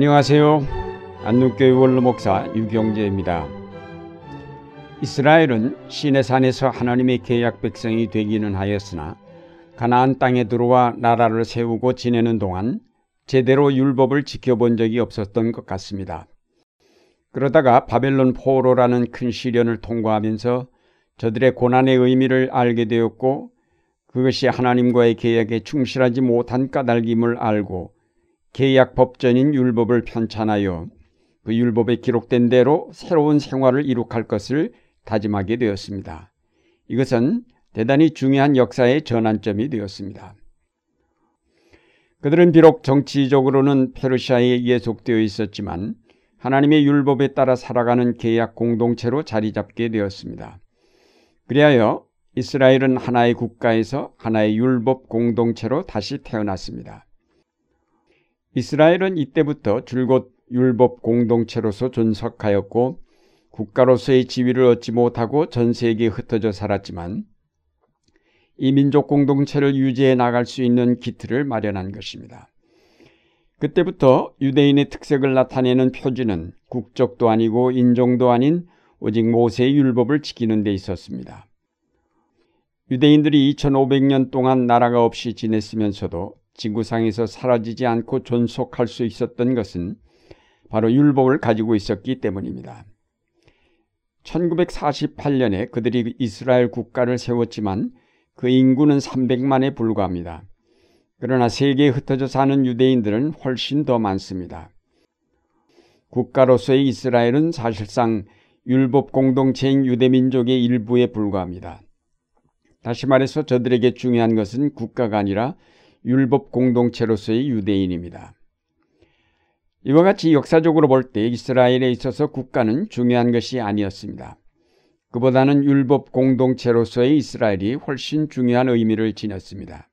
안녕하세요. 안동교회 원로 목사 유경재입니다. 이스라엘은 시내산에서 하나님의 계약 백성이 되기는 하였으나 가나안 땅에 들어와 나라를 세우고 지내는 동안 제대로 율법을 지켜본 적이 없었던 것 같습니다. 그러다가 바벨론 포로라는 큰 시련을 통과하면서 저들의 고난의 의미를 알게 되었고 그것이 하나님과의 계약에 충실하지 못한 까닭임을 알고 계약 법전인 율법을 편찬하여 그 율법에 기록된 대로 새로운 생활을 이룩할 것을 다짐하게 되었습니다. 이것은 대단히 중요한 역사의 전환점이 되었습니다. 그들은 비록 정치적으로는 페르시아에 예속되어 있었지만 하나님의 율법에 따라 살아가는 계약 공동체로 자리 잡게 되었습니다. 그리하여 이스라엘은 하나의 국가에서 하나의 율법 공동체로 다시 태어났습니다. 이스라엘은 이때부터 줄곧 율법 공동체로서 존속하였고 국가로서의 지위를 얻지 못하고 전 세계에 흩어져 살았지만 이 민족 공동체를 유지해 나갈 수 있는 기틀을 마련한 것입니다. 그때부터 유대인의 특색을 나타내는 표지는 국적도 아니고 인종도 아닌 오직 모세의 율법을 지키는 데 있었습니다. 유대인들이 2500년 동안 나라가 없이 지냈으면서도 지구상에서 사라지지 않고 존속할 수 있었던 것은 바로 율법을 가지고 있었기 때문입니다. 1948년에 그들이 이스라엘 국가를 세웠지만 그 인구는 300만에 불과합니다. 그러나 세계에 흩어져 사는 유대인들은 훨씬 더 많습니다. 국가로서의 이스라엘은 사실상 율법 공동체인 유대민족의 일부에 불과합니다. 다시 말해서 저들에게 중요한 것은 국가가 아니라 율법 공동체로서의 유대인입니다. 이와 같이 역사적으로 볼 때 이스라엘에 있어서 국가는 중요한 것이 아니었습니다. 그보다는 율법 공동체로서의 이스라엘이 훨씬 중요한 의미를 지녔습니다.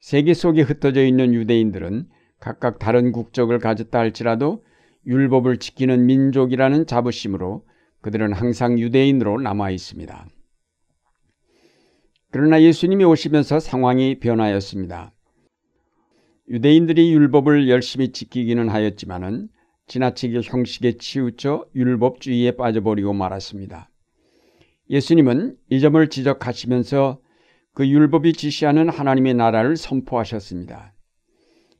세계 속에 흩어져 있는 유대인들은 각각 다른 국적을 가졌다 할지라도 율법을 지키는 민족이라는 자부심으로 그들은 항상 유대인으로 남아 있습니다. 그러나 예수님이 오시면서 상황이 변하였습니다. 유대인들이 율법을 열심히 지키기는 하였지만은 지나치게 형식에 치우쳐 율법주의에 빠져버리고 말았습니다. 예수님은 이 점을 지적하시면서 그 율법이 지시하는 하나님의 나라를 선포하셨습니다.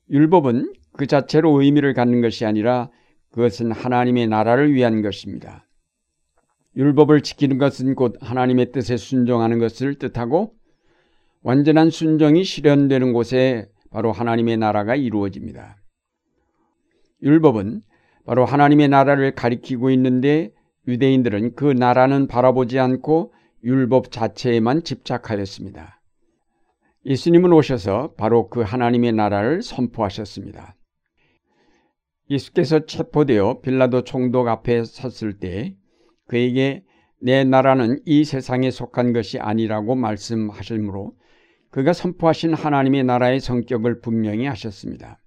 율법은 그 자체로 의미를 갖는 것이 아니라 그것은 하나님의 나라를 위한 것입니다. 율법을 지키는 것은 곧 하나님의 뜻에 순종하는 것을 뜻하고 완전한 순종이 실현되는 곳에 바로 하나님의 나라가 이루어집니다. 율법은 바로 하나님의 나라를 가리키고 있는데 유대인들은 그 나라는 바라보지 않고 율법 자체에만 집착하였습니다. 예수님은 오셔서 바로 그 하나님의 나라를 선포하셨습니다. 예수께서 체포되어 빌라도 총독 앞에 섰을 때 그에게 내 나라는 이 세상에 속한 것이 아니라고 말씀하시므로 그가 선포하신 하나님의 나라의 성격을 분명히 하셨습니다.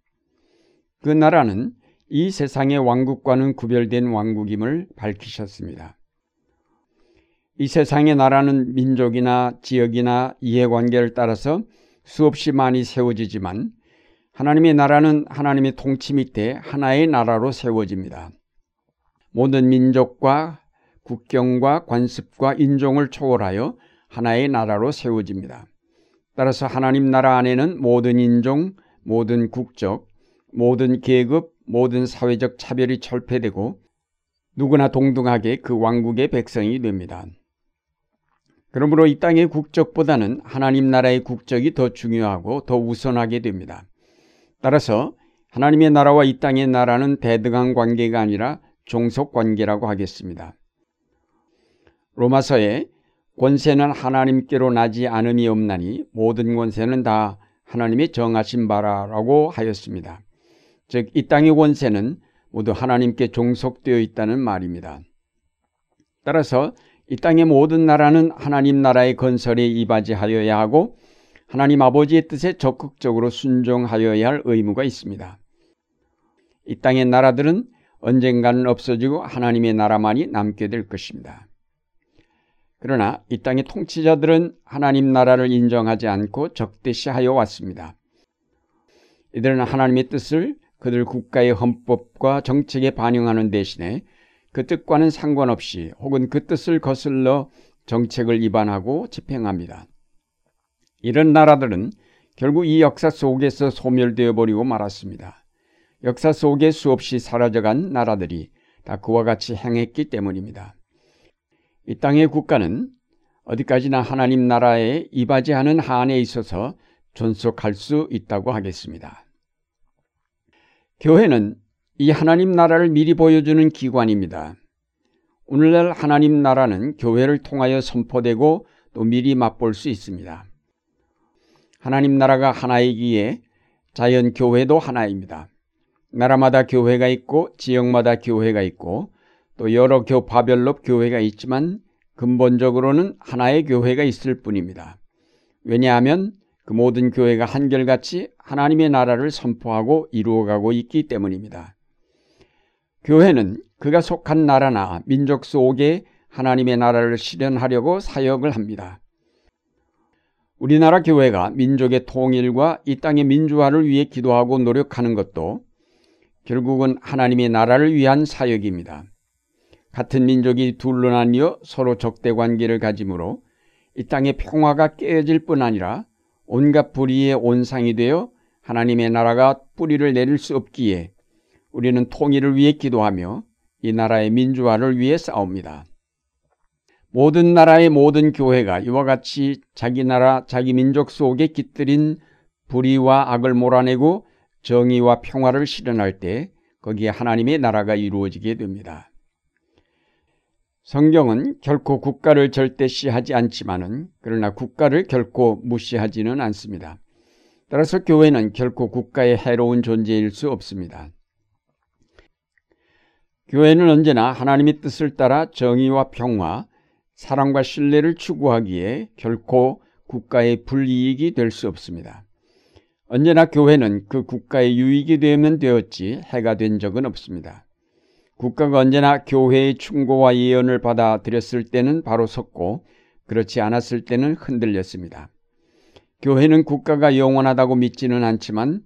그 나라는 이 세상의 왕국과는 구별된 왕국임을 밝히셨습니다. 이 세상의 나라는 민족이나 지역이나 이해관계를 따라서 수없이 많이 세워지지만 하나님의 나라는 하나님의 통치 밑에 하나의 나라로 세워집니다. 모든 민족과 국경과 관습과 인종을 초월하여 하나의 나라로 세워집니다. 따라서 하나님 나라 안에는 모든 인종, 모든 국적, 모든 계급, 모든 사회적 차별이 철폐되고 누구나 동등하게 그 왕국의 백성이 됩니다. 그러므로 이 땅의 국적보다는 하나님 나라의 국적이 더 중요하고 더 우선하게 됩니다. 따라서 하나님의 나라와 이 땅의 나라는 대등한 관계가 아니라 종속 관계라고 하겠습니다. 로마서에 권세는 하나님께로 나지 않음이 없나니 모든 권세는 다 하나님이 정하신 바라라고 하였습니다. 즉, 이 땅의 권세는 모두 하나님께 종속되어 있다는 말입니다. 따라서 이 땅의 모든 나라는 하나님 나라의 건설에 이바지하여야 하고 하나님 아버지의 뜻에 적극적으로 순종하여야 할 의무가 있습니다. 이 땅의 나라들은 언젠가는 없어지고 하나님의 나라만이 남게 될 것입니다. 그러나 이 땅의 통치자들은 하나님 나라를 인정하지 않고 적대시하여 왔습니다. 이들은 하나님의 뜻을 그들 국가의 헌법과 정책에 반영하는 대신에 그 뜻과는 상관없이 혹은 그 뜻을 거슬러 정책을 위반하고 집행합니다. 이런 나라들은 결국 이 역사 속에서 소멸되어 버리고 말았습니다. 역사 속에 수없이 사라져간 나라들이 다 그와 같이 행했기 때문입니다. 이 땅의 국가는 어디까지나 하나님 나라에 이바지하는 한에 있어서 존속할 수 있다고 하겠습니다. 교회는 이 하나님 나라를 미리 보여주는 기관입니다. 오늘날 하나님 나라는 교회를 통하여 선포되고 또 미리 맛볼 수 있습니다. 하나님 나라가 하나이기에 자연 교회도 하나입니다. 나라마다 교회가 있고 지역마다 교회가 있고 또 여러 교파별로 교회가 있지만 근본적으로는 하나의 교회가 있을 뿐입니다. 왜냐하면 그 모든 교회가 한결같이 하나님의 나라를 선포하고 이루어가고 있기 때문입니다. 교회는 그가 속한 나라나 민족 속에 하나님의 나라를 실현하려고 사역을 합니다. 우리나라 교회가 민족의 통일과 이 땅의 민주화를 위해 기도하고 노력하는 것도 결국은 하나님의 나라를 위한 사역입니다. 같은 민족이 둘로 나뉘어 서로 적대 관계를 가지므로 이 땅의 평화가 깨어질 뿐 아니라 온갖 불의의 온상이 되어 하나님의 나라가 뿌리를 내릴 수 없기에 우리는 통일을 위해 기도하며 이 나라의 민주화를 위해 싸웁니다. 모든 나라의 모든 교회가 이와 같이 자기 나라, 자기 민족 속에 깃들인 불의와 악을 몰아내고 정의와 평화를 실현할 때 거기에 하나님의 나라가 이루어지게 됩니다. 성경은 결코 국가를 절대시하지 않지만은 그러나 국가를 결코 무시하지는 않습니다. 따라서 교회는 결코 국가의 해로운 존재일 수 없습니다. 교회는 언제나 하나님의 뜻을 따라 정의와 평화, 사랑과 신뢰를 추구하기에 결코 국가의 불이익이 될 수 없습니다. 언제나 교회는 그 국가의 유익이 되면 되었지 해가 된 적은 없습니다. 국가가 언제나 교회의 충고와 예언을 받아들였을 때는 바로 섰고 그렇지 않았을 때는 흔들렸습니다. 교회는 국가가 영원하다고 믿지는 않지만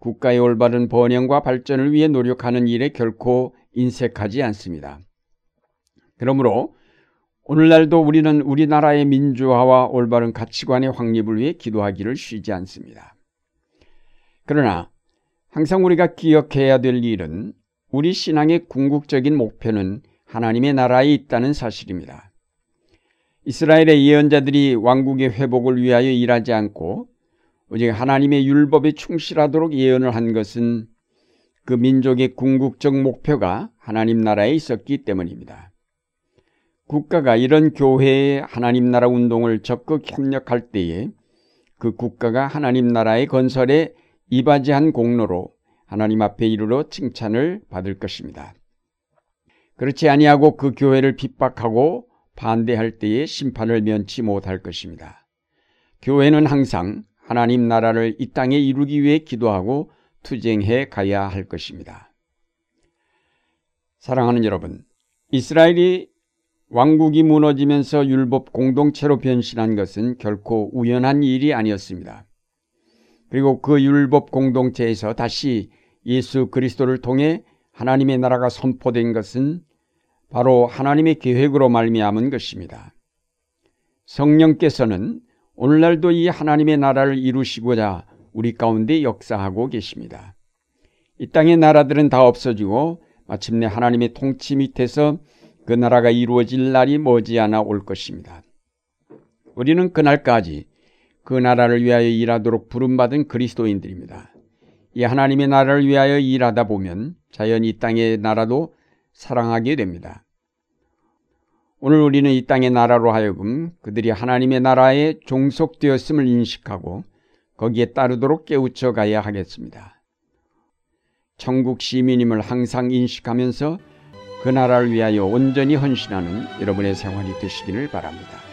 국가의 올바른 번영과 발전을 위해 노력하는 일에 결코 인색하지 않습니다. 그러므로 오늘날도 우리는 우리나라의 민주화와 올바른 가치관의 확립을 위해 기도하기를 쉬지 않습니다. 그러나 항상 우리가 기억해야 될 일은 우리 신앙의 궁극적인 목표는 하나님의 나라에 있다는 사실입니다. 이스라엘의 예언자들이 왕국의 회복을 위하여 일하지 않고 오직 하나님의 율법에 충실하도록 예언을 한 것은 그 민족의 궁극적 목표가 하나님 나라에 있었기 때문입니다. 국가가 이런 교회의 하나님 나라 운동을 적극 협력할 때에 그 국가가 하나님 나라의 건설에 이바지한 공로로 하나님 앞에 이르러 칭찬을 받을 것입니다. 그렇지 아니하고 그 교회를 핍박하고 반대할 때에 심판을 면치 못할 것입니다. 교회는 항상 하나님 나라를 이 땅에 이루기 위해 기도하고 투쟁해 가야 할 것입니다. 사랑하는 여러분, 이스라엘이 왕국이 무너지면서 율법 공동체로 변신한 것은 결코 우연한 일이 아니었습니다. 그리고 그 율법 공동체에서 다시 예수 그리스도를 통해 하나님의 나라가 선포된 것은 바로 하나님의 계획으로 말미암은 것입니다. 성령께서는 오늘날도 이 하나님의 나라를 이루시고자 우리 가운데 역사하고 계십니다. 이 땅의 나라들은 다 없어지고 마침내 하나님의 통치 밑에서 그 나라가 이루어질 날이 머지않아 올 것입니다. 우리는 그날까지 그 나라를 위하여 일하도록 부름받은 그리스도인들입니다. 이 하나님의 나라를 위하여 일하다 보면 자연 이 땅의 나라도 사랑하게 됩니다. 오늘 우리는 이 땅의 나라로 하여금 그들이 하나님의 나라에 종속되었음을 인식하고 거기에 따르도록 깨우쳐 가야 하겠습니다. 천국 시민임을 항상 인식하면서 그 나라를 위하여 온전히 헌신하는 여러분의 생활이 되시기를 바랍니다.